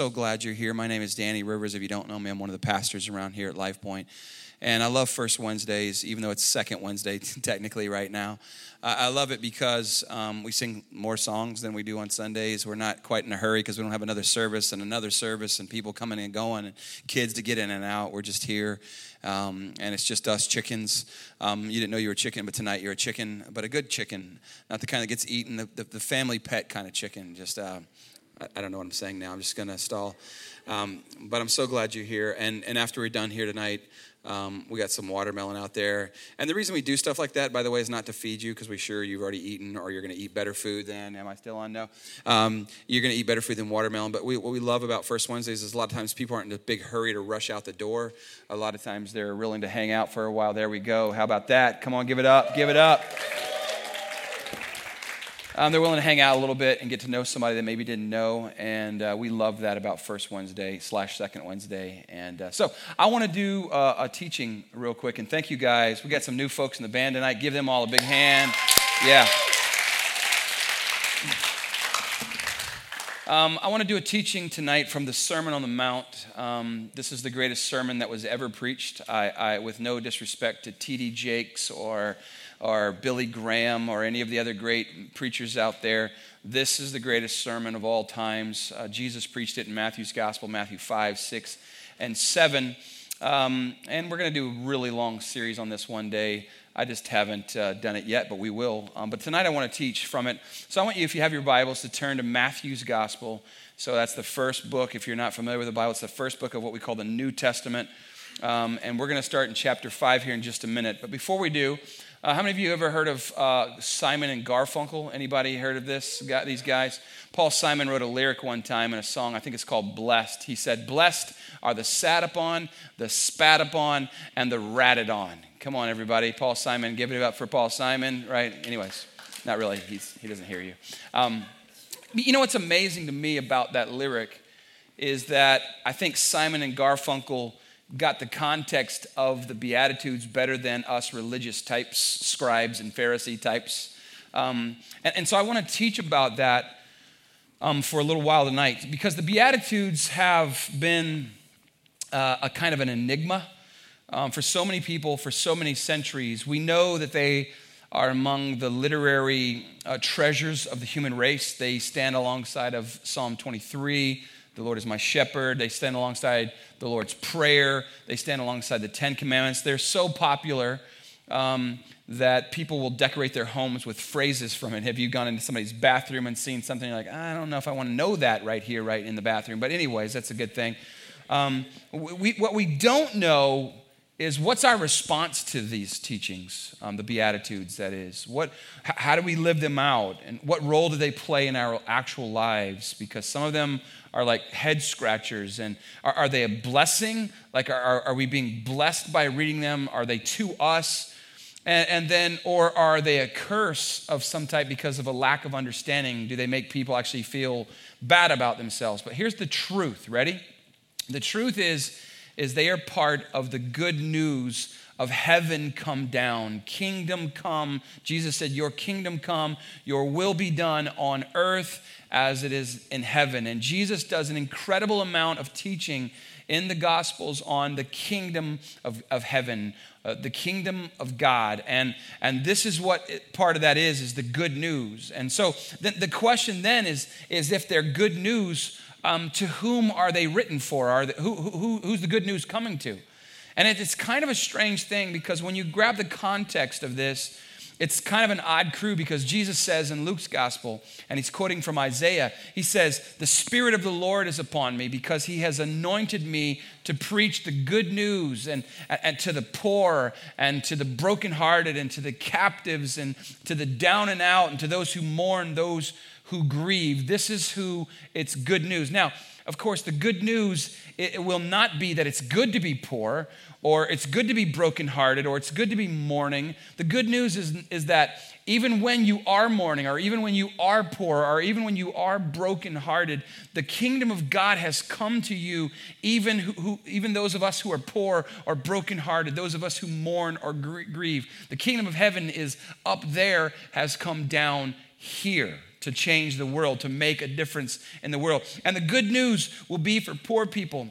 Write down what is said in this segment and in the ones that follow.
so glad you're here. My name is Danny Rivers. If you don't know me, I'm one of the pastors around here at Life Point. And I love First Wednesdays, even though it's Second Wednesday technically right now. I love it because um, we sing more songs than we do on Sundays. We're not quite in a hurry because we don't have another service and another service and people coming and going and kids to get in and out. We're just here. Um, and it's just us chickens. Um, you didn't know you were a chicken, but tonight you're a chicken, but a good chicken, not the kind that gets eaten, the, the, the family pet kind of chicken. Just, uh, I, I, don't know what I'm saying now. I'm just going to stall. Um, but I'm so glad you're here. And, and after we're done here tonight, um, we got some watermelon out there. And the reason we do stuff like that, by the way, is not to feed you because we're sure you've already eaten or you're going to eat better food than, am I still on? No. Um, you're going to eat better food than watermelon. But we, what we love about First Wednesdays is a lot of times people aren't in a big hurry to rush out the door. A lot of times they're willing to hang out for a while. There we go. How about that? Come on, give it up. Give it up. Um, they're willing to hang out a little bit and get to know somebody that maybe didn't know, and uh, we love that about First Wednesday slash Second Wednesday. And uh, so I want to do uh, a teaching real quick, and thank you guys. We got some new folks in the band tonight. Give them all a big hand. Yeah. Um, I want to do a teaching tonight from the Sermon on the Mount. Um, this is the greatest sermon that was ever preached. I, I with no disrespect to T.D. Jakes or or Billy Graham or any of the other great preachers out there. This is the greatest sermon of all times. Uh, Jesus preached it in Matthew's Gospel, Matthew 5, 6, and 7. Um, and we're going to do a really long series on this one day. I just haven't uh, done it yet, but we will. Um, but tonight I want to teach from it. So I want you, if you have your Bibles, to turn to Matthew's Gospel. So that's the first book. If you're not familiar with the Bible, it's the first book of what we call the New Testament. Um, and we're going to start in chapter 5 here in just a minute. But before we do, uh, how many of you ever heard of uh, Simon and Garfunkel? Anybody heard of this? Got these guys? Paul Simon wrote a lyric one time in a song. I think it's called "Blessed." He said, "Blessed are the sat upon, the spat upon, and the ratted on." Come on, everybody! Paul Simon, give it up for Paul Simon, right? Anyways, not really. He's, he doesn't hear you. Um, you know what's amazing to me about that lyric is that I think Simon and Garfunkel got the context of the Beatitudes better than us religious types, scribes and Pharisee types. Um, and, and, so I want to teach about that um, for a little while tonight because the Beatitudes have been uh, a kind of an enigma um, for so many people for so many centuries. We know that they are among the literary uh, treasures of the human race. They stand alongside of Psalm 23 the Lord is my shepherd. They stand alongside the Lord's Prayer. They stand alongside the Ten Commandments. They're so popular um, that people will decorate their homes with phrases from it. Have you gone into somebody's bathroom and seen something like, I don't know if I want to know that right here, right in the bathroom? But, anyways, that's a good thing. Um, we, what we don't know is what's our response to these teachings, um, the Beatitudes, that is? What, how do we live them out? And what role do they play in our actual lives? Because some of them are like head scratchers. And are, are they a blessing? Like, are, are we being blessed by reading them? Are they to us? And, and, then, or are they a curse of some type because of a lack of understanding? Do they make people actually feel bad about themselves? But here's the truth ready? The truth is, is they are part of the good news of heaven come down, kingdom come. Jesus said, Your kingdom come, your will be done on earth as it is in heaven. And Jesus does an incredible amount of teaching in the Gospels on the kingdom of, of heaven, uh, the kingdom of God. And, and this is what it, part of that is, is the good news. And so the, the question then is, is if they're good news, um, to whom are they written for? Are they, who, who, who's the good news coming to? And it's kind of a strange thing because when you grab the context of this, it's kind of an odd crew because Jesus says in Luke's gospel, and he's quoting from Isaiah, he says, The Spirit of the Lord is upon me because he has anointed me to preach the good news and, and to the poor and to the brokenhearted and to the captives and to the down and out and to those who mourn, those who grieve. This is who it's good news. Now, of course, the good news it will not be that it's good to be poor or it's good to be brokenhearted or it's good to be mourning. The good news is, is that even when you are mourning or even when you are poor or even when you are brokenhearted, the kingdom of God has come to you, even, who, who even those of us who are poor or brokenhearted, those of us who mourn or grieve. The kingdom of heaven is up there, has come down here. To change the world, to make a difference in the world. And the good news will be for poor people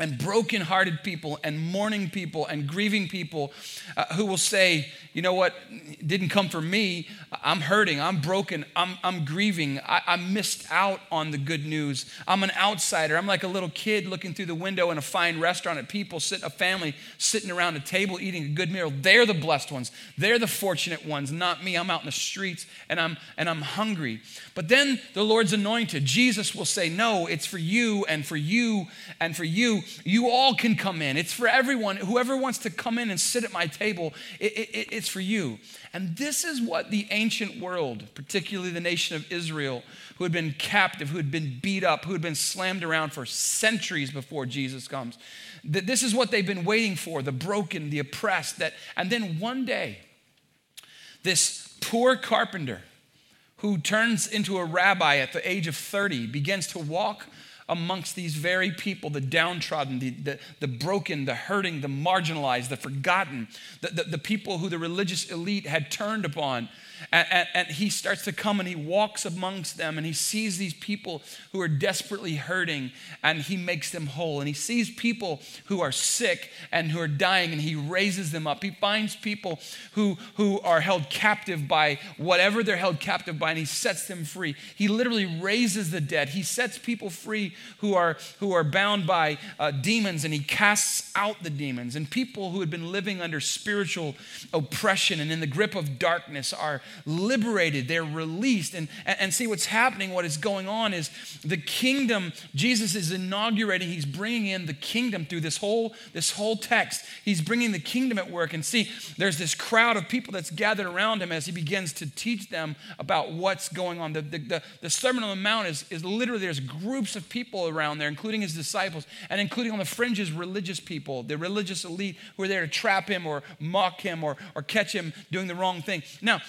and broken-hearted people and mourning people and grieving people uh, who will say you know what it didn't come for me. I'm hurting i'm broken i'm, I'm grieving. I, I missed out on the good news. I'm an outsider. I'm like a little kid looking through the window in a fine restaurant at people sit a family sitting around a table eating a good meal. They're the blessed ones. They're the fortunate ones not me. I'm out in the streets and i'm and i'm hungry. But then the lord's anointed. Jesus will say no it's for you and for you and for you. You all can come in. It's for everyone. Whoever wants to come in and sit at my table, it, it, it's for you. And this is what the ancient world, particularly the nation of Israel, who had been captive, who had been beat up, who had been slammed around for centuries before Jesus comes, that this is what they've been waiting for the broken, the oppressed. That, and then one day, this poor carpenter who turns into a rabbi at the age of 30 begins to walk amongst these very people the downtrodden, the, the, the broken, the hurting, the marginalized, the forgotten, the, the, the people who the religious elite had turned upon. And, and, and, he starts to come and he walks amongst them and he sees these people who are desperately hurting and he makes them whole. And he sees people who are sick and who are dying and he raises them up. He finds people who, who are held captive by whatever they're held captive by and he sets them free. He literally raises the dead. He sets people free who are, who are bound by uh, demons and he casts out the demons. And people who had been living under spiritual oppression and in the grip of darkness are liberated, they're released. And, and see what's happening, what is going on is the kingdom, Jesus is inaugurating, he's bringing in the kingdom through this whole, this whole text. He's bringing the kingdom at work. And see, there's this crowd of people that's gathered around him as he begins to teach them about what's going on. The, the, the, the Sermon on the Mount is, is literally, there's groups of people around there, including his disciples, and including on the fringes, religious people, the religious elite who are there to trap him or mock him or, or catch him doing the wrong thing. Now,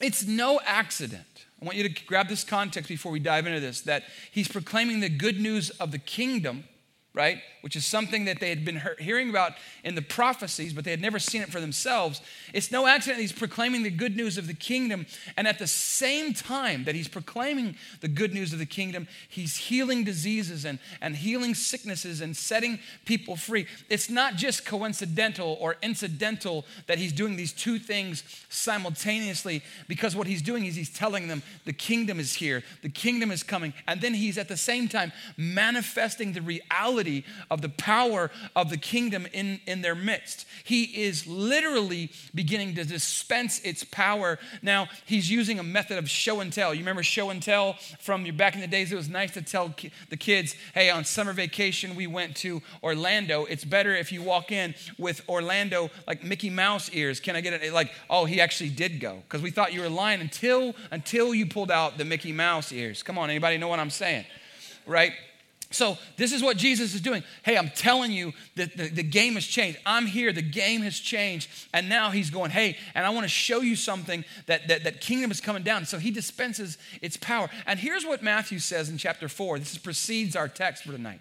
it's no accident. I want you to grab this context before we dive into this that he's proclaiming the good news of the kingdom right? Which is something that they had been hearing about in the prophecies, but they had never seen it for themselves. It's no accident he's proclaiming the good news of the kingdom. And at the same time that he's proclaiming the good news of the kingdom, he's healing diseases and, and healing sicknesses and setting people free. It's not just coincidental or incidental that he's doing these two things simultaneously, because what he's doing is he's telling them the kingdom is here, the kingdom is coming. And then he's at the same time manifesting the reality of the power of the kingdom in, in their midst. He is literally beginning to dispense its power. Now, he's using a method of show and tell. You remember show and tell from back in the days? It was nice to tell the kids, hey, on summer vacation, we went to Orlando. It's better if you walk in with Orlando like Mickey Mouse ears. Can I get it? Like, oh, he actually did go. Because we thought you were lying until, until you pulled out the Mickey Mouse ears. Come on, anybody know what I'm saying? Right? So, this is what Jesus is doing. Hey, I'm telling you that the, the, game has changed. I'm here, the game has changed. And now he's going, hey, and I want to show you something that, that, that kingdom is coming down. So, he dispenses its power. And here's what Matthew says in chapter 4. This precedes our text for tonight.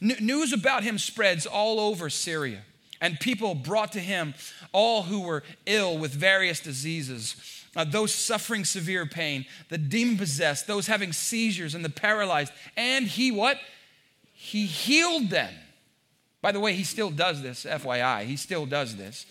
N- news about him spreads all over Syria, and people brought to him all who were ill with various diseases. Uh, those suffering severe pain, the demon possessed, those having seizures, and the paralyzed. And he what? He healed them. By the way, he still does this, FYI. He still does this.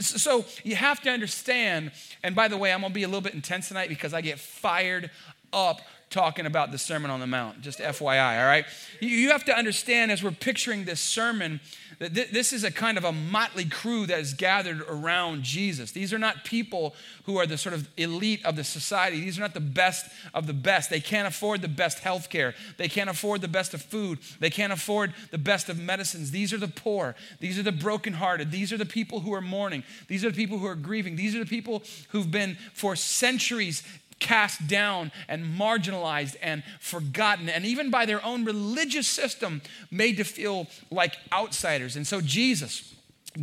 So you have to understand, and by the way, I'm gonna be a little bit intense tonight because I get fired up talking about the Sermon on the Mount, just FYI, all right? You have to understand as we're picturing this sermon this is a kind of a motley crew that is gathered around Jesus. These are not people who are the sort of elite of the society. These are not the best of the best. They can't afford the best health care. They can't afford the best of food. They can't afford the best of medicines. These are the poor. These are the brokenhearted. These are the people who are mourning. These are the people who are grieving. These are the people who've been for centuries cast down and marginalized and forgotten, and even by their own religious system, made to feel like outsiders. And so, Jesus,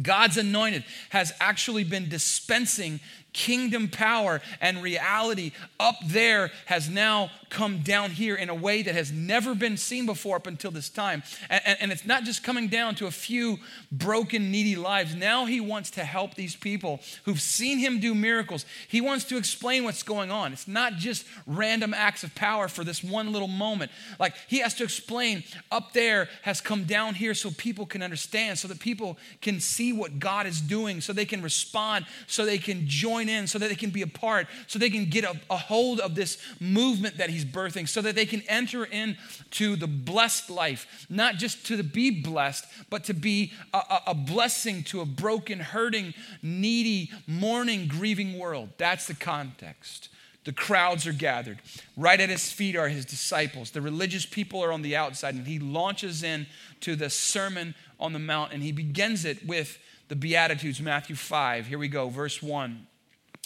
God's anointed, has actually been dispensing kingdom power and reality up there has now come down here in a way that has never been seen before up until this time. And, and, and, it's not just coming down to a few broken, needy lives. Now he wants to help these people who've seen him do miracles. He wants to explain what's going on. It's not just random acts of power for this one little moment. Like he has to explain up there has come down here so people can understand, so that people can see what God is doing, so they can respond, so they can join in, so that they can be a part, so they can get a, a hold of this movement that he's he's birthing so that they can enter into the blessed life, not just to be blessed, but to be a, a, a blessing to a broken, hurting, needy, mourning, grieving world. That's the context. The crowds are gathered. Right at his feet are his disciples. The religious people are on the outside, and he launches in to the Sermon on the Mount, and he begins it with the Beatitudes, Matthew 5. Here we go, verse 1.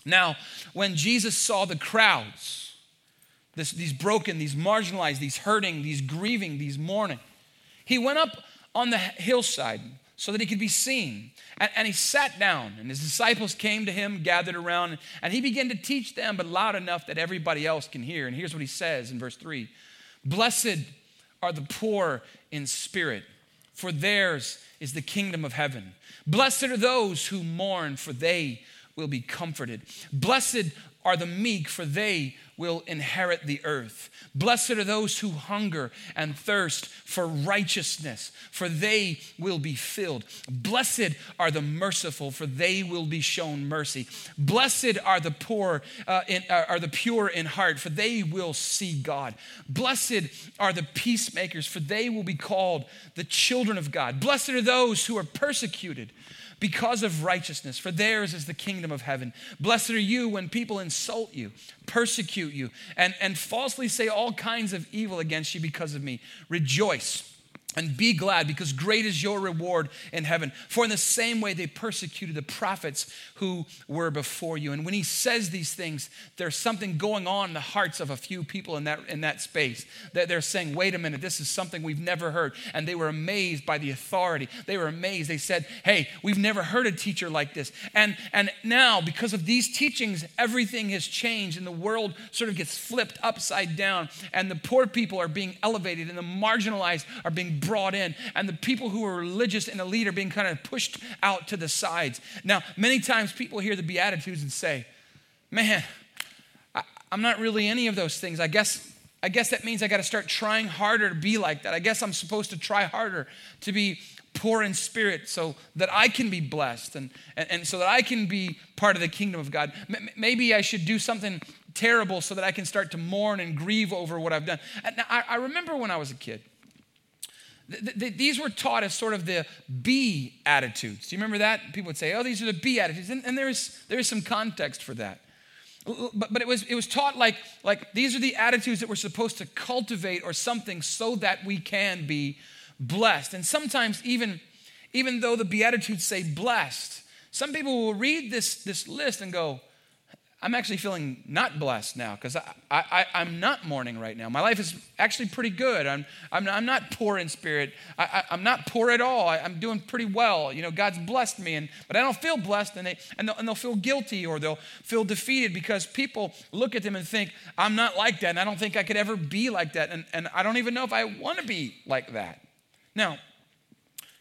Now, when Jesus saw the crowds, this, these broken, these marginalized, these hurting, these grieving, these mourning. He went up on the hillside so that he could be seen. And, and, he sat down, and his disciples came to him, gathered around, and he began to teach them, but loud enough that everybody else can hear. And here's what he says in verse 3 Blessed are the poor in spirit, for theirs is the kingdom of heaven. Blessed are those who mourn, for they will be comforted. Blessed are the meek, for they will inherit the earth. Blessed are those who hunger and thirst for righteousness, for they will be filled. Blessed are the merciful, for they will be shown mercy. Blessed are the poor, uh, in, uh, are the pure in heart, for they will see God. Blessed are the peacemakers, for they will be called the children of God. Blessed are those who are persecuted because of righteousness, for theirs is the kingdom of heaven. Blessed are you when people insult you, persecute you, and, and falsely say all kinds of evil against you because of me. Rejoice and be glad because great is your reward in heaven. For in the same way they persecuted the prophets who were before you. And when he says these things, there's something going on in the hearts of a few people in that, in that space. That they're saying, wait a minute, this is something we've never heard. And they were amazed by the authority. They were amazed. They said, hey, we've never heard a teacher like this. And, and now, because of these teachings, everything has changed and the world sort of gets flipped upside down. And the poor people are being elevated and the marginalized are being brought in, and the people who are religious and elite are being kind of pushed out to the sides. Now, many times people hear the Beatitudes and say, Man, I, I'm not really any of those things. I guess I guess that means I got to start trying harder to be like that. I guess I'm supposed to try harder to be poor in spirit so that I can be blessed and, and, and so that I can be part of the kingdom of God. Maybe I should do something terrible so that I can start to mourn and grieve over what I've done. I, I remember when I was a kid, Th- th- these were taught as sort of the B attitudes. Do you remember that? People would say, oh, these are the B attitudes. And, and there, is, there is some context for that. But, but it, was, it was taught like, like these are the attitudes that we're supposed to cultivate or something so that we can be blessed. And sometimes, even, even though the Beatitudes say blessed, some people will read this, this list and go, I'm actually feeling not blessed now because I, I, am not mourning right now. My life is actually pretty good. I'm, I'm, I'm not poor in spirit. I, am not poor at all. I, am doing pretty well. You know, God's blessed me, and, but I don't feel blessed, and, they, and, they'll, and they'll feel guilty or they'll feel defeated because people look at them and think, I'm not like that, and I don't think I could ever be like that, and, and I don't even know if I want to be like that. Now,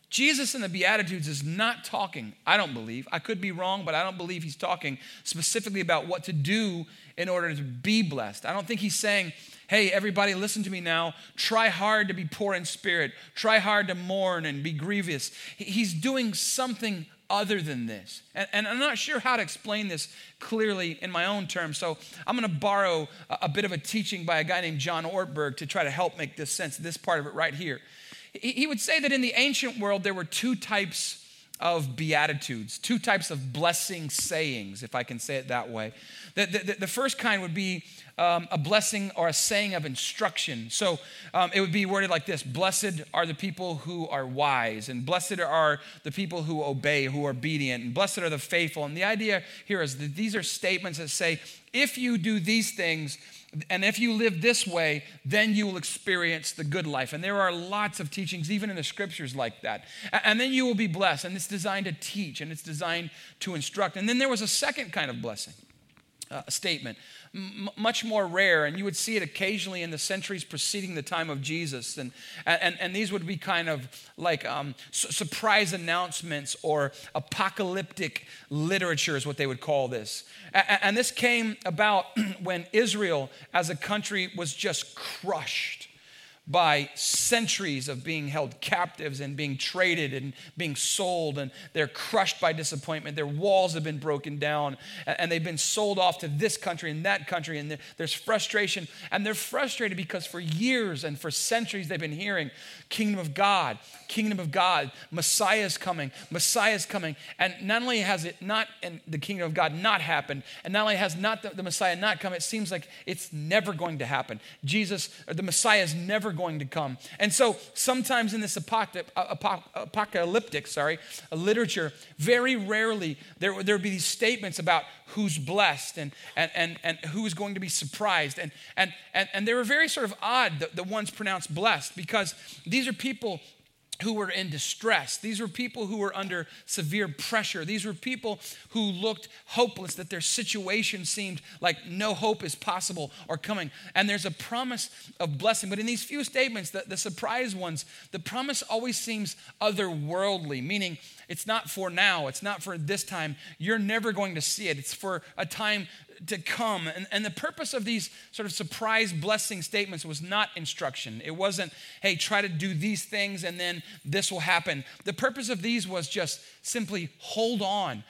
Jesus in the Beatitudes is not talking, I don't believe, I could be wrong, but I don't believe he's talking specifically about what to do in order to be blessed. I don't think he's saying, hey, everybody, listen to me now. Try hard to be poor in spirit, try hard to mourn and be grievous. He's doing something other than this. And, and, I'm not sure how to explain this clearly in my own terms. So I'm going to borrow a, a, bit of a teaching by a guy named John Ortberg to try to help make this sense, this part of it right here. He would say that in the ancient world, there were two types of beatitudes, two types of blessing sayings, if I can say it that way. The, the, the first kind would be um, a blessing or a saying of instruction. So um, it would be worded like this Blessed are the people who are wise, and blessed are the people who obey, who are obedient, and blessed are the faithful. And the idea here is that these are statements that say, if you do these things, and if you live this way, then you will experience the good life. And there are lots of teachings, even in the scriptures, like that. And then you will be blessed. And it's designed to teach and it's designed to instruct. And then there was a second kind of blessing, uh, statement m- much more rare, and you would see it occasionally in the centuries preceding the time of Jesus. And, and, and these would be kind of like um, su- surprise announcements or apocalyptic literature, is what they would call this. And, and this came about when Israel as a country was just crushed by centuries of being held captives and being traded and being sold, and they're crushed by disappointment. Their walls have been broken down, and they've been sold off to this country and that country, and there's frustration. And they're frustrated because for years and for centuries they've been hearing, Kingdom of God, Kingdom of God, Messiah is coming, Messiah is coming. And not only has it not, and the Kingdom of God not happened, and not only has not the, the Messiah not come, it seems like it's never going to happen. Jesus, or the Messiah is never going to come. And so sometimes in this apocalyptic, sorry, literature, very rarely there, there would be these statements about who's blessed and, and, and, and who is going to be surprised. And, and, and, and they were very sort of odd, the, the ones pronounced blessed, because these are people who were in distress. These were people who were under severe pressure. These were people who looked hopeless, that their situation seemed like no hope is possible or coming. And there's a promise of blessing. But in these few statements, the, the surprise ones, the promise always seems otherworldly, meaning it's not for now, it's not for this time. You're never going to see it. It's for a time to come. And, and the purpose of these sort of surprise blessing statements was not instruction. It wasn't, hey, try to do these things and then this will happen. The purpose of these was just simply hold on.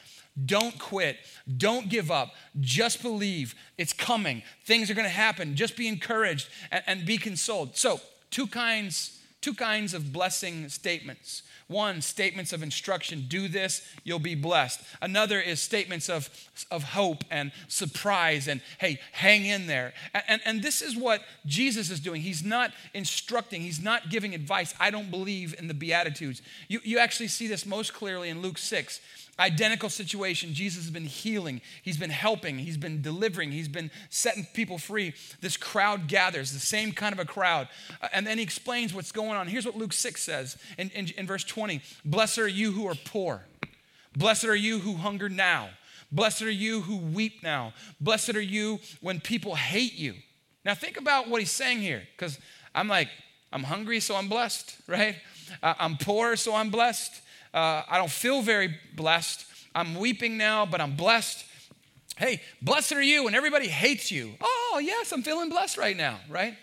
Don't quit. Don't give up. Just believe it's coming. Things are going to happen. Just be encouraged and, and be consoled. So, two kinds, two kinds of blessing statements. One, statements of instruction do this, you'll be blessed. Another is statements of, of hope and surprise and hey, hang in there. And, and, and this is what Jesus is doing. He's not instructing, he's not giving advice. I don't believe in the Beatitudes. You, you actually see this most clearly in Luke 6 identical situation. Jesus has been healing, he's been helping, he's been delivering, he's been setting people free. This crowd gathers, the same kind of a crowd. Uh, and then he explains what's going on. Here's what Luke 6 says in, in, in verse 20 Blessed are you who are poor, blessed are you who hunger now. Blessed are you who weep now. Blessed are you when people hate you. Now, think about what he's saying here, because I'm like, I'm hungry, so I'm blessed, right? Uh, I'm poor, so I'm blessed. Uh, I don't feel very blessed. I'm weeping now, but I'm blessed. Hey, blessed are you when everybody hates you. Oh, yes, I'm feeling blessed right now, right?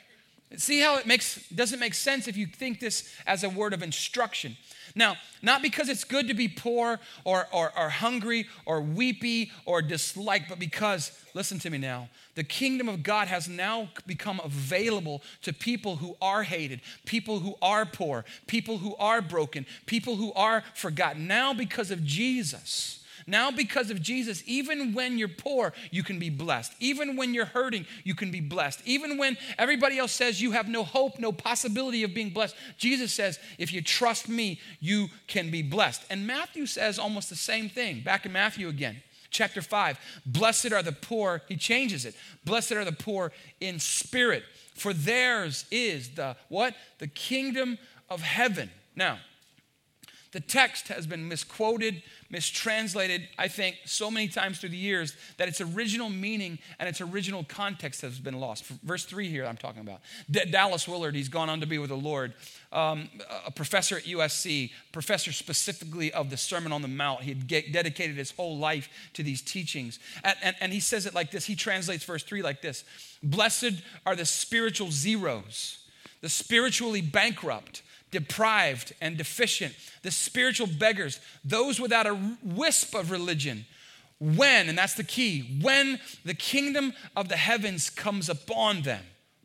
See how it makes doesn't make sense if you think this as a word of instruction. Now, not because it's good to be poor or, or, or hungry or weepy or disliked, but because, listen to me now, the kingdom of God has now become available to people who are hated, people who are poor, people who are broken, people who are forgotten. Now, because of Jesus. Now, because of Jesus, even when you're poor, you can be blessed. Even when you're hurting, you can be blessed. Even when everybody else says you have no hope, no possibility of being blessed, Jesus says, if you trust me, you can be blessed. And Matthew says almost the same thing. Back in Matthew again chapter 5. Blessed are the poor, he changes it. Blessed are the poor in spirit, for theirs is the what? The kingdom of heaven. Now, the text has been misquoted, mistranslated, I think, so many times through the years that its original meaning and its original context has been lost. Verse 3 here, I'm talking about. D- Dallas Willard, he's gone on to be with the Lord, um, a professor at USC, professor specifically of the Sermon on the Mount. He had get, dedicated his whole life to these teachings. And, and, and he says it like this he translates verse 3 like this Blessed are the spiritual zeros, the spiritually bankrupt deprived and deficient, the spiritual beggars, those without a wisp of religion. When, and that's the key, when the kingdom of the heavens comes upon them,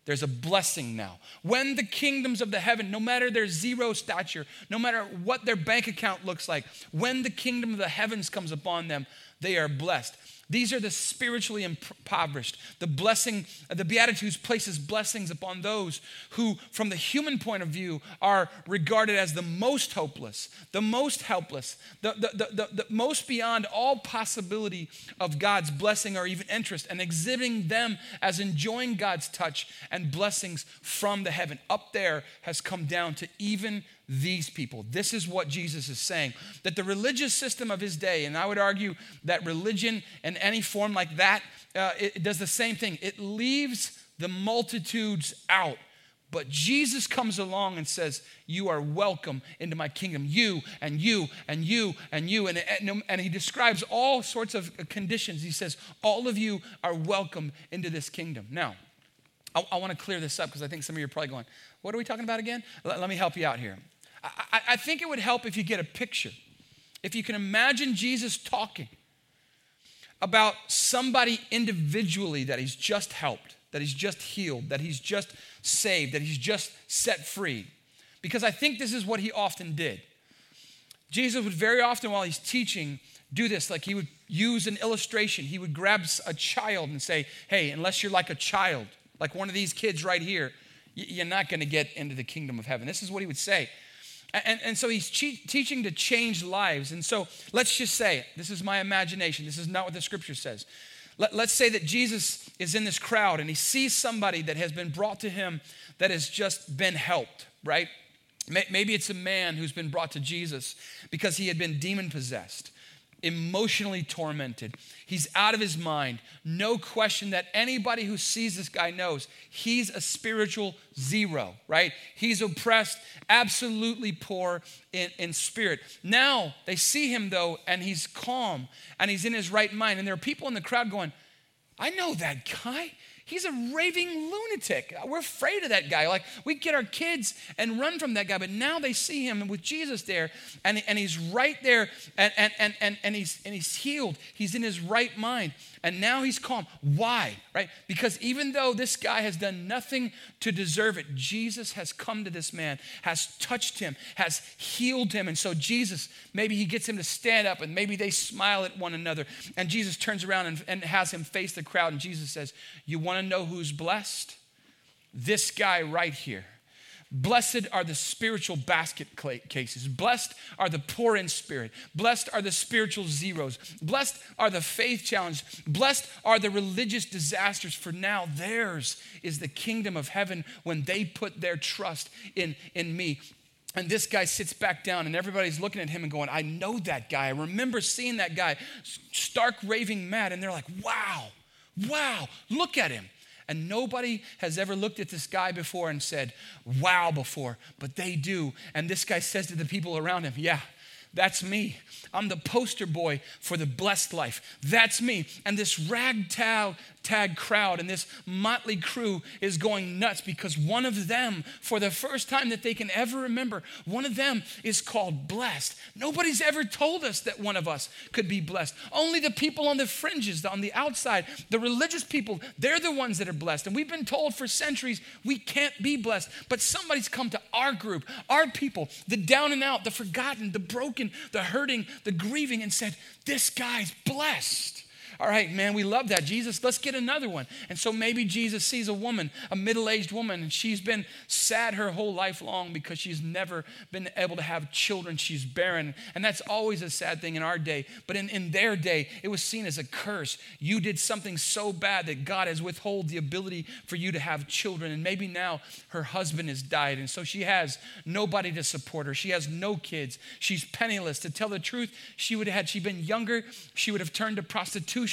there's a blessing now. When the kingdoms of the heaven, no matter their zero stature, no matter what their bank account looks like, when the kingdom of the heavens comes upon them, they are blessed. These are the spiritually impoverished. The blessing, the Beatitudes places blessings upon those who, from the human point of view, are regarded as the most hopeless, the most helpless, the, the, the, the, most beyond all possibility of God's blessing or even interest, and exhibiting them as enjoying God's touch and blessings from the heaven. Up there has come down to even these people. This is what Jesus is saying. That the religious system of his day, and I would argue that religion in any form like that, uh, it does the same thing. It leaves the multitudes out. But Jesus comes along and says, You are welcome into my kingdom. You and you and you and you. And, and, and, he describes all sorts of conditions. He says, All of you are welcome into this kingdom. Now, I, I want to clear this up because I think some of you are probably going, What are we talking about again? Let, let me help you out here. I, I think it would help if you get a picture. If you can imagine Jesus talking about somebody individually that he's just helped, that he's just healed, that he's just saved, that he's just set free. Because I think this is what he often did. Jesus would very often, while he's teaching, do this. Like he would use an illustration. He would grab a child and say, Hey, unless you're like a child, like one of these kids right here, you're not going to get into the kingdom of heaven. This is what he would say. And, and so he's che- teaching to change lives. And so let's just say, this is my imagination, this is not what the scripture says. Let, let's say that Jesus is in this crowd and he sees somebody that has been brought to him that has just been helped, right? Maybe it's a man who's been brought to Jesus because he had been demon possessed emotionally tormented. He's out of his mind. No question that anybody who sees this guy knows he's a spiritual zero, right? He's oppressed, absolutely poor in, in spirit. Now they see him though, and he's calm and he's in his right mind. And there are people in the crowd going, I know that guy. He's a raving lunatic. We're afraid of that guy. Like, we get our kids and run from that guy, but now they see him with Jesus there, and, and he's right there, and, and, and, and, and, he's, and he's healed. He's in his right mind, and now he's calm. Why? Right? Because even though this guy has done nothing to deserve it, Jesus has come to this man, has touched him, has healed him. And so, Jesus, maybe he gets him to stand up, and maybe they smile at one another, and Jesus turns around and, and has him face the crowd, and Jesus says, You want to know who's blessed? This guy right here. Blessed are the spiritual basket cases. Blessed are the poor in spirit. Blessed are the spiritual zeros. Blessed are the faith challenged. Blessed are the religious disasters, for now theirs is the kingdom of heaven when they put their trust in, in me. And this guy sits back down, and everybody's looking at him and going, I know that guy. I remember seeing that guy stark raving mad. And they're like, wow, wow, look at him. And nobody has ever looked at this guy before and said, wow, before, but they do. And this guy says to the people around him, yeah, that's me. I'm the poster boy for the blessed life. That's me. And this ragtag ragtag crowd and this motley crew is going nuts because one of them, for the first time that they can ever remember, one of them is called blessed. Nobody's ever told us that one of us could be blessed. Only the people on the fringes, on the outside, the religious people, they're the ones that are blessed. And we've been told for centuries we can't be blessed. But somebody's come to our group, our people, the down and out, the forgotten, the broken, the hurting, the grieving, and said, This guy's blessed. All right, man, we love that. Jesus, let's get another one. And so maybe Jesus sees a woman, a middle aged woman, and she's been sad her whole life long because she's never been able to have children. She's barren. And that's always a sad thing in our day. But in, in their day, it was seen as a curse. You did something so bad that God has withhold the ability for you to have children. And maybe now her husband has died. And so she has nobody to support her. She has no kids. She's penniless. To tell the truth, she would have had she been younger, she would have turned to prostitution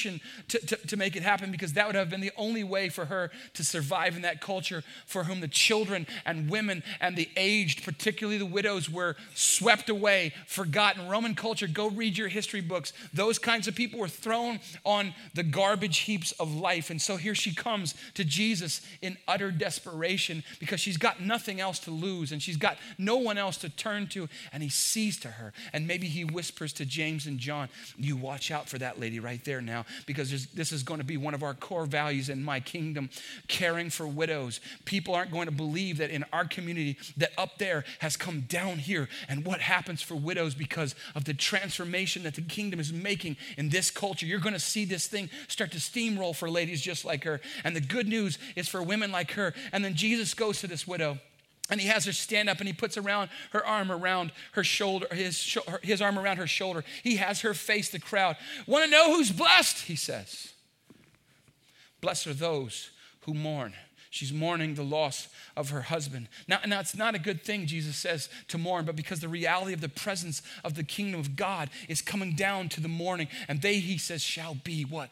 to, to, to make it happen because that would have been the only way for her to survive in that culture for whom the children and women and the aged, particularly the widows, were swept away, forgotten. Roman culture, go read your history books. Those kinds of people were thrown on the garbage heaps of life. And so here she comes to Jesus in utter desperation because she's got nothing else to lose and she's got no one else to turn to. And he sees to her. And maybe he whispers to James and John, You watch out for that lady right there now because this is going to be one of our core values in my kingdom caring for widows. People aren't going to believe that in our community, that up there has come down here and what happens for widows because of the transformation that the kingdom is making in this culture. You're going to see this thing start to steamroll for ladies just like her. And the good news is for women like her. And then Jesus goes to this widow and he has her stand up and he puts around her arm around her shoulder, his, his arm around her shoulder. He has her face the crowd. Want to know who's blessed? He says. Blessed are those who mourn. She's mourning the loss of her husband. Now, now, it's not a good thing, Jesus says, to mourn, but because the reality of the presence of the kingdom of God is coming down to the mourning, and they, he says, shall be what?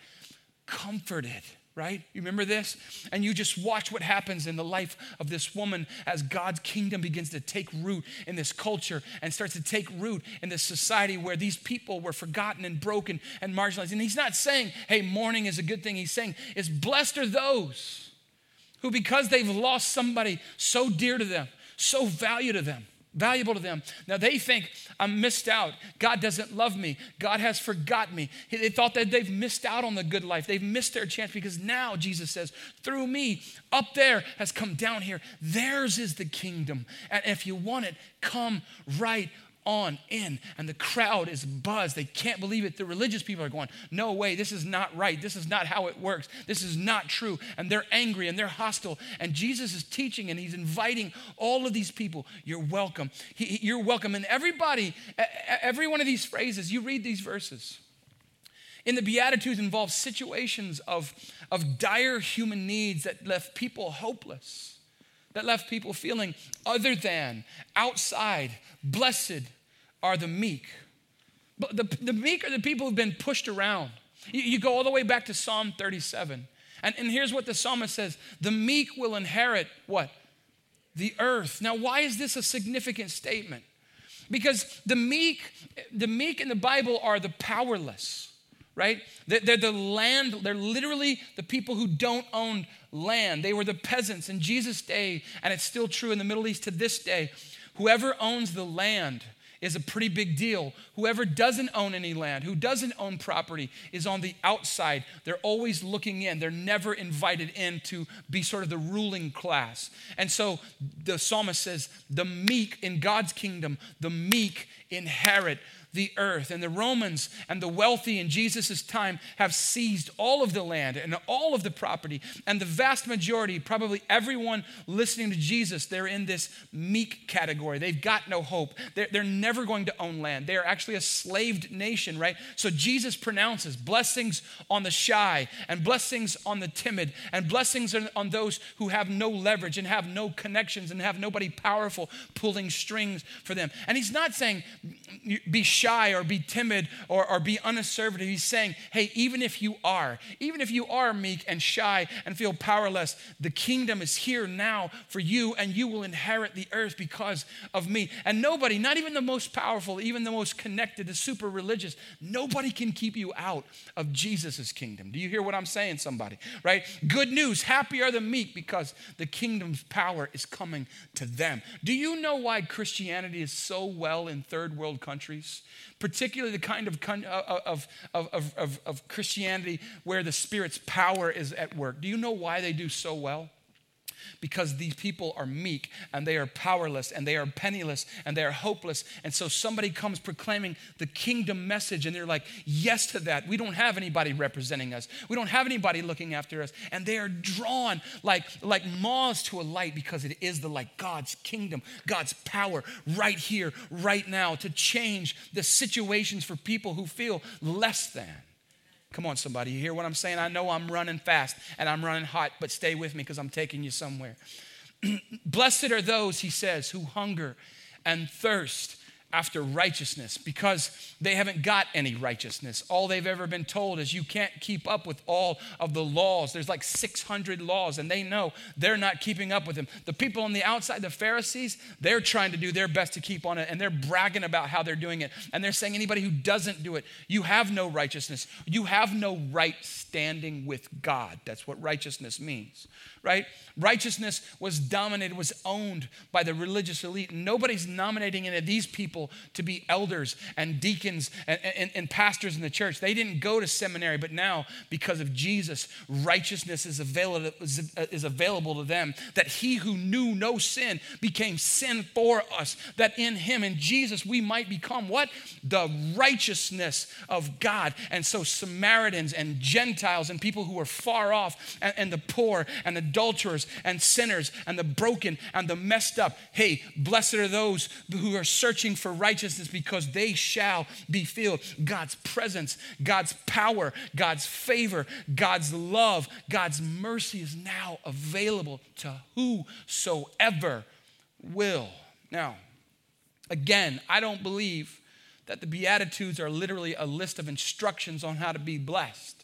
Comforted right? You remember this? And you just watch what happens in the life of this woman as God's kingdom begins to take root in this culture and starts to take root in this society where these people were forgotten and broken and marginalized. And he's not saying, hey, mourning is a good thing. He's saying, is blessed are those who, because they've lost somebody so dear to them, so valuable to them, valuable to them. Now they think I'm missed out. God doesn't love me. God has forgotten me. They thought that they've missed out on the good life. They've missed their chance because now Jesus says, through me, up there has come down here. Theirs is the kingdom. And if you want it, come right on in, and the crowd is buzzed. They can't believe it. The religious people are going, No way, this is not right. This is not how it works. This is not true. And they're angry and they're hostile. And Jesus is teaching and he's inviting all of these people. You're welcome. He, you're welcome. And everybody, every one of these phrases, you read these verses. In the Beatitudes involve situations of, of dire human needs that left people hopeless that left people feeling other than, outside. Blessed are the meek. But the, the meek are the people who've been pushed around. You, you go all the way back to Psalm 37. And, and here's what the psalmist says The meek will inherit what? The earth. Now, why is this a significant statement? Because the meek, the meek in the Bible are the powerless right? They're the land, they're literally the people who don't own land. They were the peasants in Jesus' day, and it's still true in the Middle East to this day. Whoever owns the land is a pretty big deal. Whoever doesn't own any land, who doesn't own property, is on the outside. They're always looking in. They're never invited in to be sort of the ruling class. And so the psalmist says, the meek in God's kingdom, the meek inherit the earth. And the Romans and the wealthy in Jesus' time have seized all of the land and all of the property. And the vast majority, probably everyone listening to Jesus, they're in this meek category. They've got no hope. They're, they're never going to own land. They are actually a slaved nation, right? So Jesus pronounces blessings on the shy and blessings on the timid and blessings on those who have no leverage and have no connections and have nobody powerful pulling strings for them. And he's not saying be shy or be timid or, or be unassertive. He's saying, hey, even if you are, even if you are meek and shy and feel powerless, the kingdom is here now for you and you will inherit the earth because of me. And nobody, not even the most powerful, even the most connected, the super religious, nobody can keep you out of Jesus' kingdom. Do you hear what I'm saying, somebody? Right? Good news. Happy are the meek because the kingdom's power is coming to them. Do you know why Christianity is so well in third world countries? Particularly the kind of, of, of, of, of Christianity where the Spirit's power is at work. Do you know why they do so well? Because these people are meek and they are powerless and they are penniless and they are hopeless. And so somebody comes proclaiming the kingdom message and they're like, yes to that. We don't have anybody representing us, we don't have anybody looking after us. And they are drawn like, like moths to a light because it is the light, God's kingdom, God's power right here, right now to change the situations for people who feel less than. Come on, somebody. You hear what I'm saying? I know I'm running fast and I'm running hot, but stay with me because I'm taking you somewhere. Blessed are those, he says, who hunger and thirst after righteousness because they haven't got any righteousness. All they've ever been told is you can't keep up with all of the laws. There's like 600 laws, and they know they're not keeping up with them. The people on the outside, the Pharisees, they're trying to do their best to keep on it, and they're bragging about how they're doing it. And they're saying anybody who doesn't do it, you have no righteousness. You have no right standing with God. That's what righteousness means right? Righteousness was dominated, was owned by the religious elite. Nobody's nominating any of these people people to be elders and deacons and, and, and pastors in the church. They didn't go to seminary, but now, because of Jesus, righteousness is available, is available to them. That he who knew no sin became sin for us, that in him, in Jesus, we might become what? The righteousness of God. And so, Samaritans and Gentiles and people who are far off, and, and the poor and adulterers and sinners and the broken and the messed up, hey, blessed are those who are searching for righteousness because they shall be filled. God's presence, God's power, God's favor, God's love, God's mercy is now available to whosoever will. Now, again, I don't believe that the Beatitudes are literally a list of instructions on how to be blessed.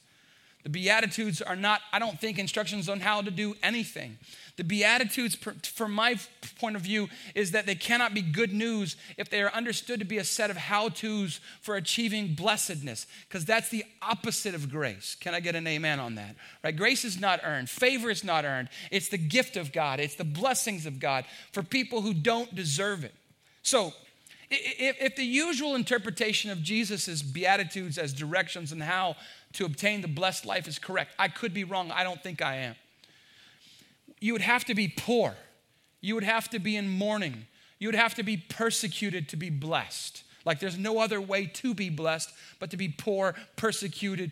The Beatitudes are not, I don't think, instructions on how to do anything. The Beatitudes, from my point of view, is that they cannot be good news if they are understood to be a set of how to's for achieving blessedness, because that's the opposite of grace. Can I get an amen on that? Right? Grace is not earned, favor is not earned. It's the gift of God, it's the blessings of God for people who don't deserve it. So, if, the usual interpretation of Jesus' Beatitudes as directions and how to obtain the blessed life is correct. I could be wrong. I don't think I am. You would have to be poor. You would have to be in mourning. You would have to be persecuted to be blessed. Like there's no other way to be blessed but to be poor, persecuted,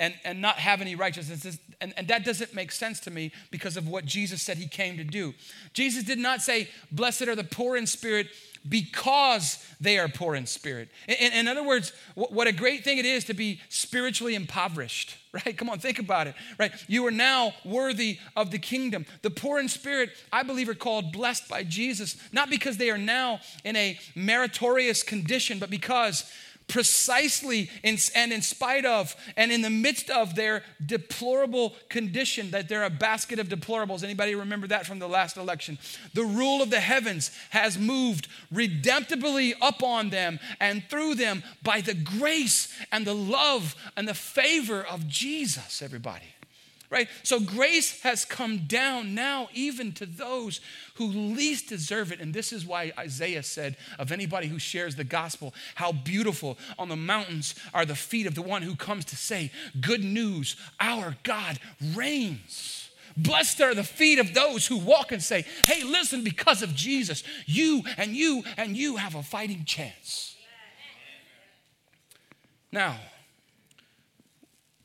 and, and not have any righteousness. And, and that doesn't make sense to me because of what Jesus said he came to do. Jesus did not say, Blessed are the poor in spirit because they are poor in spirit. In, in, other words, what a great thing it is to be spiritually impoverished, right? Come on, think about it, right? You are now worthy of the kingdom. The poor in spirit, I believe, are called blessed by Jesus, not because they are now in a meritorious condition, but because precisely in, and in spite of and in the midst of their deplorable condition that they're a basket of deplorables. Anybody remember that from the last election? The rule of the heavens has moved redemptively up on them and through them by the grace and the love and the favor of jesus everybody right? So grace has come down now even to those who least deserve it. And this is why Isaiah said of anybody who shares the gospel, how beautiful on the mountains are the feet of the one who comes to say, Good news, our God reigns. Blessed are the feet of those who walk and say, Hey, listen, because of Jesus, you and you and you have a fighting chance. Now,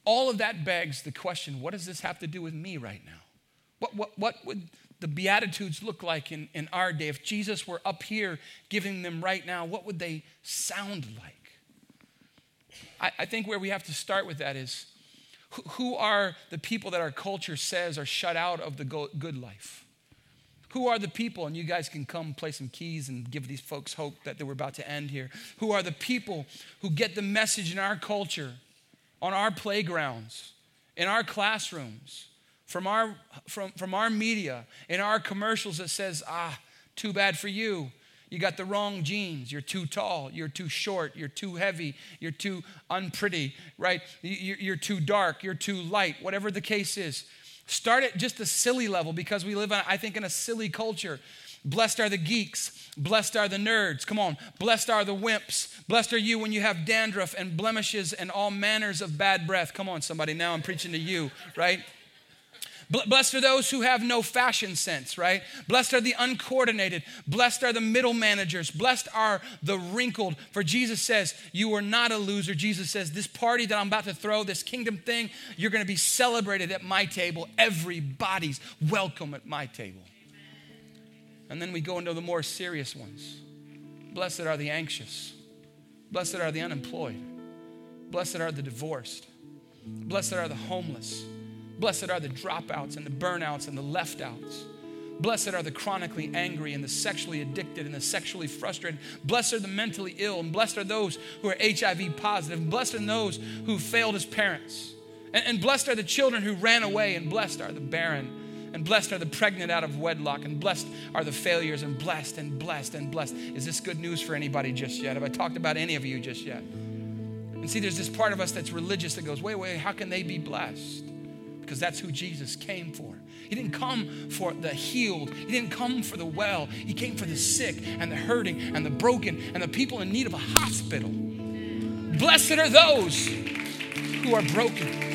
all of that begs the question what does this have to do with me right now? What, what, what would the Beatitudes look like in, in our day? If Jesus were up here giving them right now, what would they sound like? I, I think where we have to start with that is who, are the people that our culture says are shut out of the go, good life? Who are the people, and you guys can come play some keys and give these folks hope that we're about to end here. Who are the people who get the message in our culture on our playgrounds, in our classrooms, from our, from, from our media, in our commercials that says, ah, too bad for you. You got the wrong genes. You're too tall. You're too short. You're too heavy. You're too unpretty, right? You're too dark. You're too light. Whatever the case is. Start at just a silly level because we live, I think, in a silly culture. Blessed are the geeks. Blessed are the nerds. Come on. Blessed are the wimps. Blessed are you when you have dandruff and blemishes and all manners of bad breath. Come on, somebody. Now I'm preaching to you, right? Blessed are those who have no fashion sense, right? Blessed are the uncoordinated. Blessed are the middle managers. Blessed are the wrinkled. For Jesus says, You are not a loser. Jesus says, This party that I'm about to throw, this kingdom thing, you're going to be celebrated at my table. Everybody's welcome at my table. And then we go into the more serious ones. Blessed are the anxious. Blessed are the unemployed. Blessed are the divorced. Blessed are the homeless. Blessed are the dropouts and the burnouts and the left outs. Blessed are the chronically angry and the sexually addicted and the sexually frustrated. Blessed are the mentally ill, and blessed are those who are HIV positive. Blessed are those who failed as parents. And, and blessed are the children who ran away, and blessed are the barren and blessed are the pregnant out of wedlock, and blessed are the failures, and blessed and blessed and blessed. Is this good news for anybody just yet? Have I talked about any of you just yet? And see, there's this part of us that's religious that goes, wait, wait, how can they be blessed? because that's who Jesus came for. He didn't come for the healed, He didn't come for the well. He came for the sick and the hurting and the broken and the people in need of a hospital. Blessed are those who are broken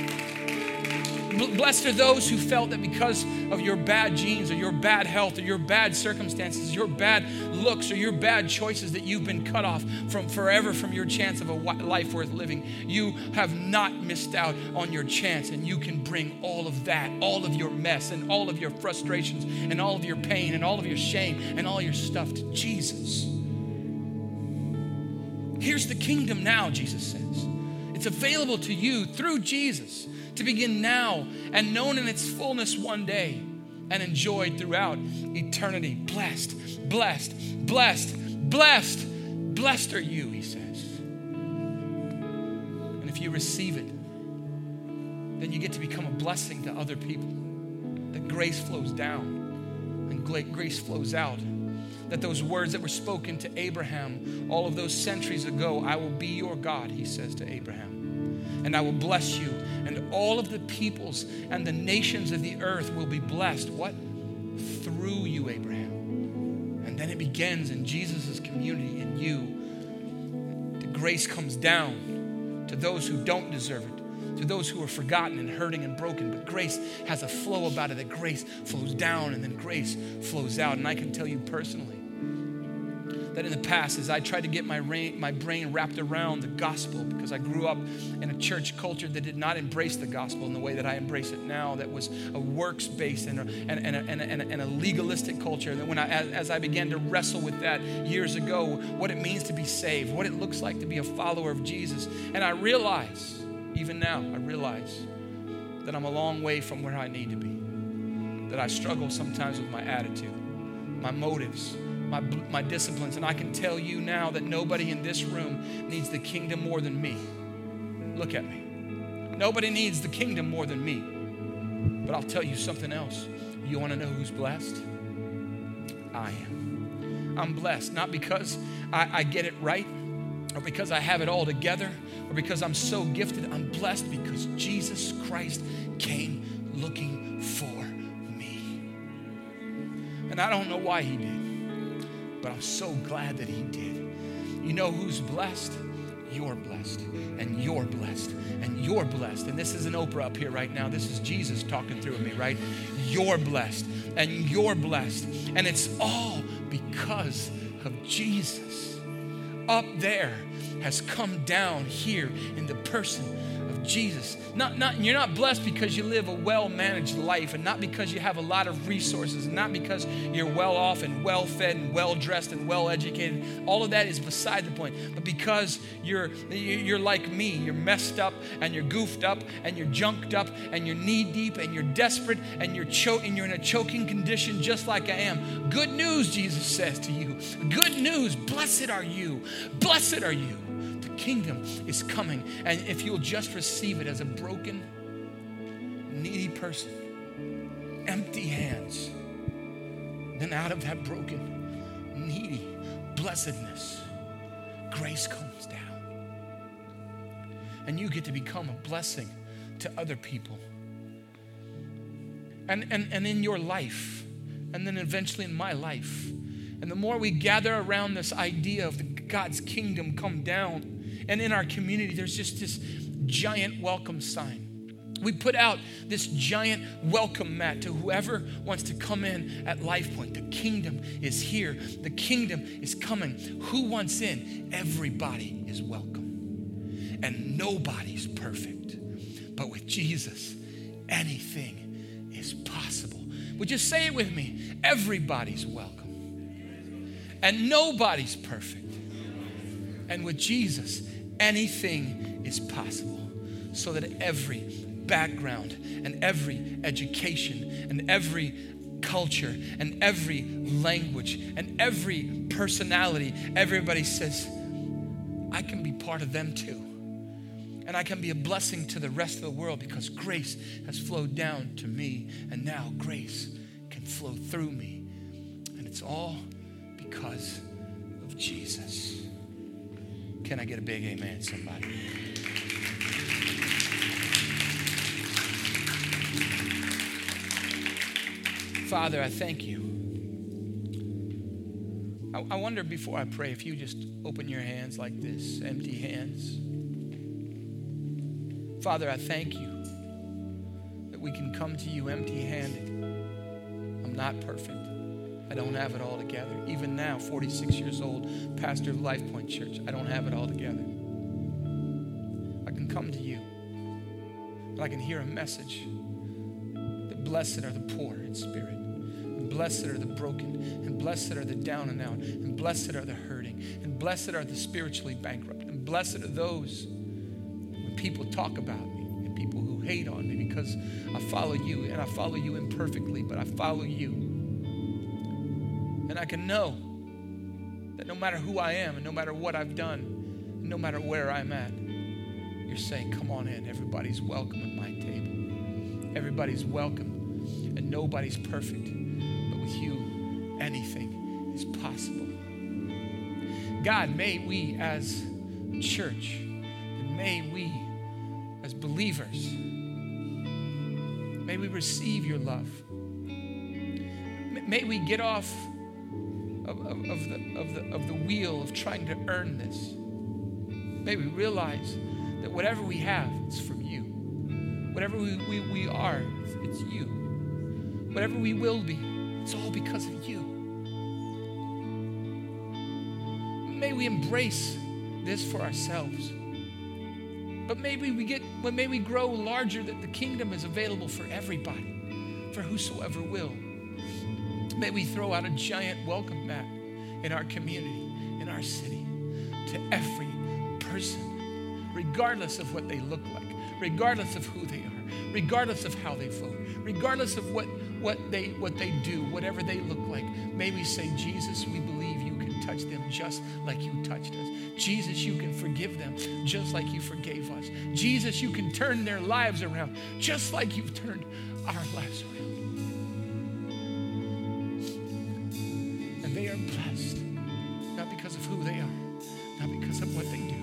Blessed are those who felt that because of your bad genes or your bad health or your bad circumstances, your bad looks or your bad choices, that you've been cut off from forever from your chance of a life worth living. You have not missed out on your chance, and you can bring all of that, all of your mess, and all of your frustrations, and all of your pain, and all of your shame, and all your stuff to Jesus. Here's the kingdom now, Jesus says. It's available to you through Jesus to begin now and known in its fullness one day and enjoyed throughout eternity. Blessed, blessed, blessed, blessed, blessed are you, he says. And if you receive it, then you get to become a blessing to other people. That grace flows down and grace flows out. That those words that were spoken to Abraham all of those centuries ago, I will be your God, he says to Abraham and I will bless you, all of the peoples and the nations of the earth will be blessed. What? Through you, Abraham. And then it begins in Jesus' community, in you. The grace comes down to those who don't deserve it, to those who are forgotten and hurting and broken. But grace has a flow about it that grace flows down and then grace flows out. And I can tell you personally, that in the past, as I tried to get my, rain, my brain wrapped around the gospel, because I grew up in a church culture that did not embrace the gospel in the way that I embrace it now, that was a works based and and, and, and, and a legalistic culture. And when I, as I began to wrestle with that years ago, what it means to be saved, what it looks like to be a follower of Jesus, and I realize, even now, I realize that I'm a long way from where I need to be, that I struggle sometimes with my attitude, my motives my, my disciplines. And I can tell you now that nobody in this room needs the kingdom more than me. Look at me. Nobody needs the kingdom more than me. But I'll tell you something else. You want to know who's blessed? I am. I'm blessed, not because I, I get it right or because I have it all together or because I'm so gifted. I'm blessed because Jesus Christ came looking for me. And I don't know why he did. But I'm so glad that He did. You know who's blessed? You're blessed, and you're blessed, and you're blessed. And this isn't Oprah up here right now. This is Jesus talking through me, right? You're blessed, and you're blessed. And it's all because of Jesus. Up there has come down here in the person Jesus. Not, not, you're not blessed because you live a well managed life and not because you have a lot of resources and not because you're well off and well fed and well dressed and well educated. All of that is beside the point. But because you're, you're like me, you're messed up and you're goofed up and you're junked up and you're knee deep and you're desperate and you're, cho- and you're in a choking condition just like I am. Good news, Jesus says to you. Good news. Blessed are you. Blessed are you kingdom is coming. And if you'll just receive it as a broken, needy person, empty hands, then out of that broken, needy blessedness, grace comes down. And you get to become a blessing to other people. And, and, and in your life, and then eventually in my life. And the more we gather around this idea of God's kingdom come down, and in our community, there's just this giant welcome sign. We put out this giant welcome mat to whoever wants to come in at Life Point. The kingdom is here, the kingdom is coming. Who wants in? Everybody is welcome. And nobody's perfect. But with Jesus, anything is possible. Would you say it with me? Everybody's welcome. And nobody's perfect. And with Jesus, anything is possible so that every background and every education and every culture and every language and every personality, everybody says, I can be part of them too. And I can be a blessing to the rest of the world because grace has flowed down to me, and now grace can flow through me. And it's all because of Jesus. Can I get a big amen, somebody? Father, I thank you. I, I wonder before I pray if you just open your hands like this, empty hands. Father, I thank you that we can come to you empty handed. I'm not perfect. I don't have it all together. Even now, 46 years old, pastor of Life Point Church, I don't have it all together. I can come to you, but I can hear a message that blessed are the poor in spirit, and blessed are the broken, and blessed are the down and out, and blessed are the hurting, and blessed are the spiritually bankrupt, and blessed are those when people talk about me and people who hate on me because I follow you, and I follow you imperfectly, but I follow you. And I can know that no matter who I am and no matter what I've done, and no matter where I'm at, you're saying, Come on in. Everybody's welcome at my table. Everybody's welcome, and nobody's perfect. But with you, anything is possible. God, may we as church, and may we as believers, may we receive your love. May we get off of, of, of, the, of, the, of the wheel of trying to earn this. May we realize that whatever we have, it's from you. Whatever we, we, we are, it's, you. Whatever we will be, it's all because of you. May we embrace this for ourselves. But maybe we get, when may we grow larger that the kingdom is available for everybody, for whosoever will. May we throw out a giant welcome mat in our community, in our city, to every person, regardless of what they look like, regardless of who they are, regardless of how they vote, regardless of what, what, they, what they do, whatever they look like. May we say, Jesus, we believe you can touch them just like you touched us. Jesus, you can forgive them just like you forgave us. Jesus, you can turn their lives around just like you've turned our lives around. They are blessed, not because of who they are, not because of what they do,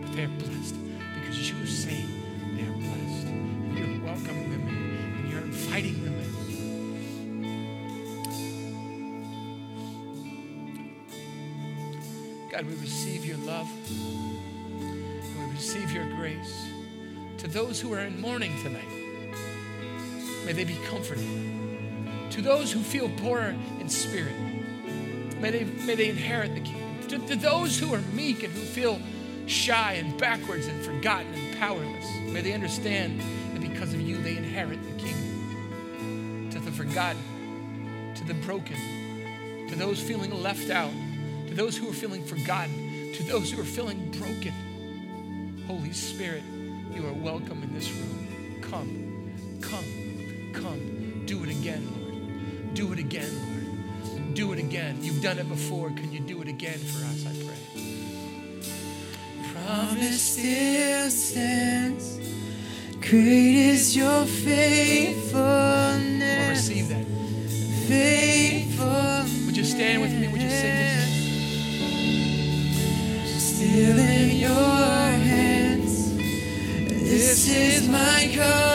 but they are blessed because you say they are blessed. And you're welcoming them in, and you're inviting them in. God, we receive your love and we receive your grace. To those who are in mourning tonight, may they be comforted. To those who feel poor in spirit, may they, may they inherit the kingdom. To, to those who are meek and who feel shy and backwards and forgotten and powerless, may they understand that because of you they inherit the kingdom. To the forgotten, to the broken, to those feeling left out, to those who are feeling forgotten, to those who are feeling broken. Holy Spirit, you are welcome in this room. Come, come, come. Do it again, Lord. Do it again, Lord. Do it again. You've done it before. Can you do it again for us? I pray. promise still stands. Great is your We'll faithfulness. receive that. Faithfulness. Would you stand with me? Would you sing this? Still in your hands. This is my confidence.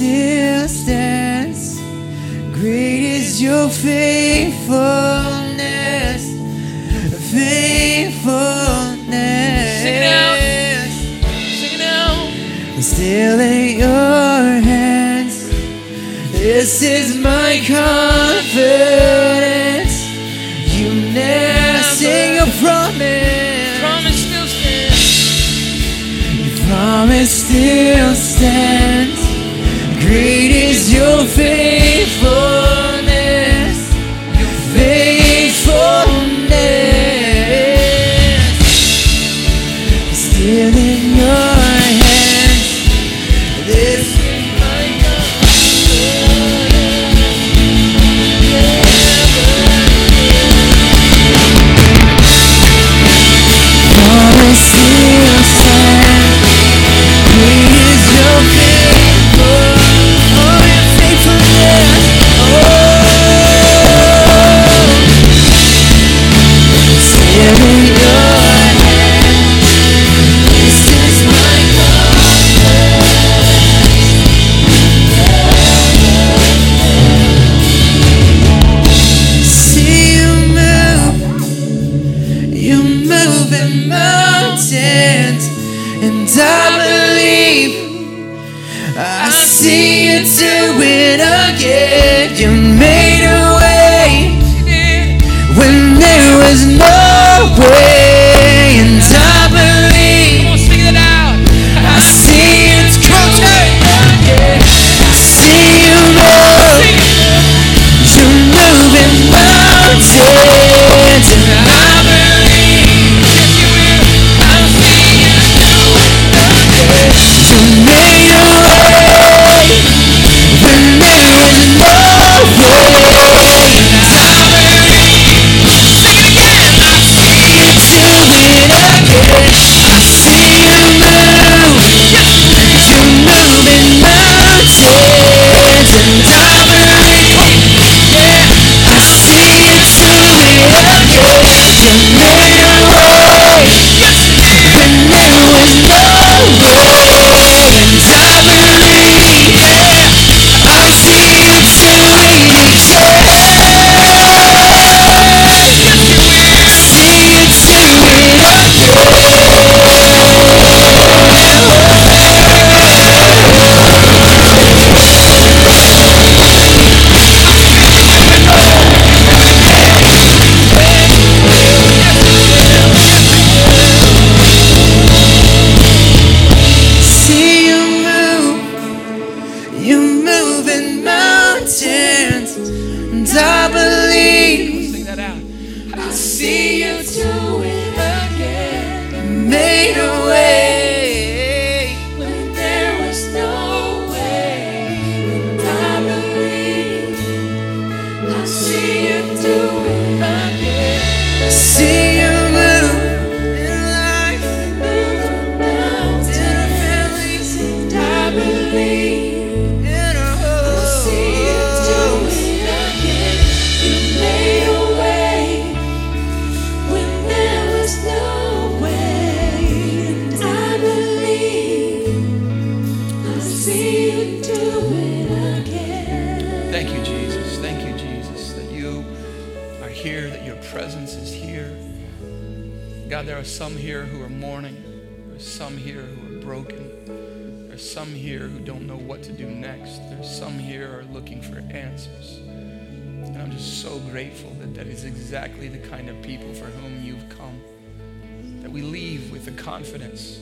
Still stands. Great is your faithfulness. Faithfulness. Sing it out. Sing it out. Still in your hands. This is my confidence. You never sing a promise. Promise still stands. Your Promise still stands. Great is that is exactly the kind of people for whom you've come. That we leave with the confidence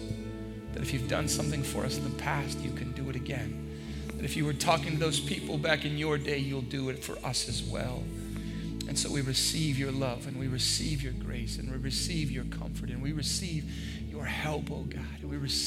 that if you've done something for us in the past, you can do it again. That if you were talking to those people back in your day, you'll do it for us as well. And so we receive your love and we receive your grace and we receive your comfort and we receive your help, oh God. And we receive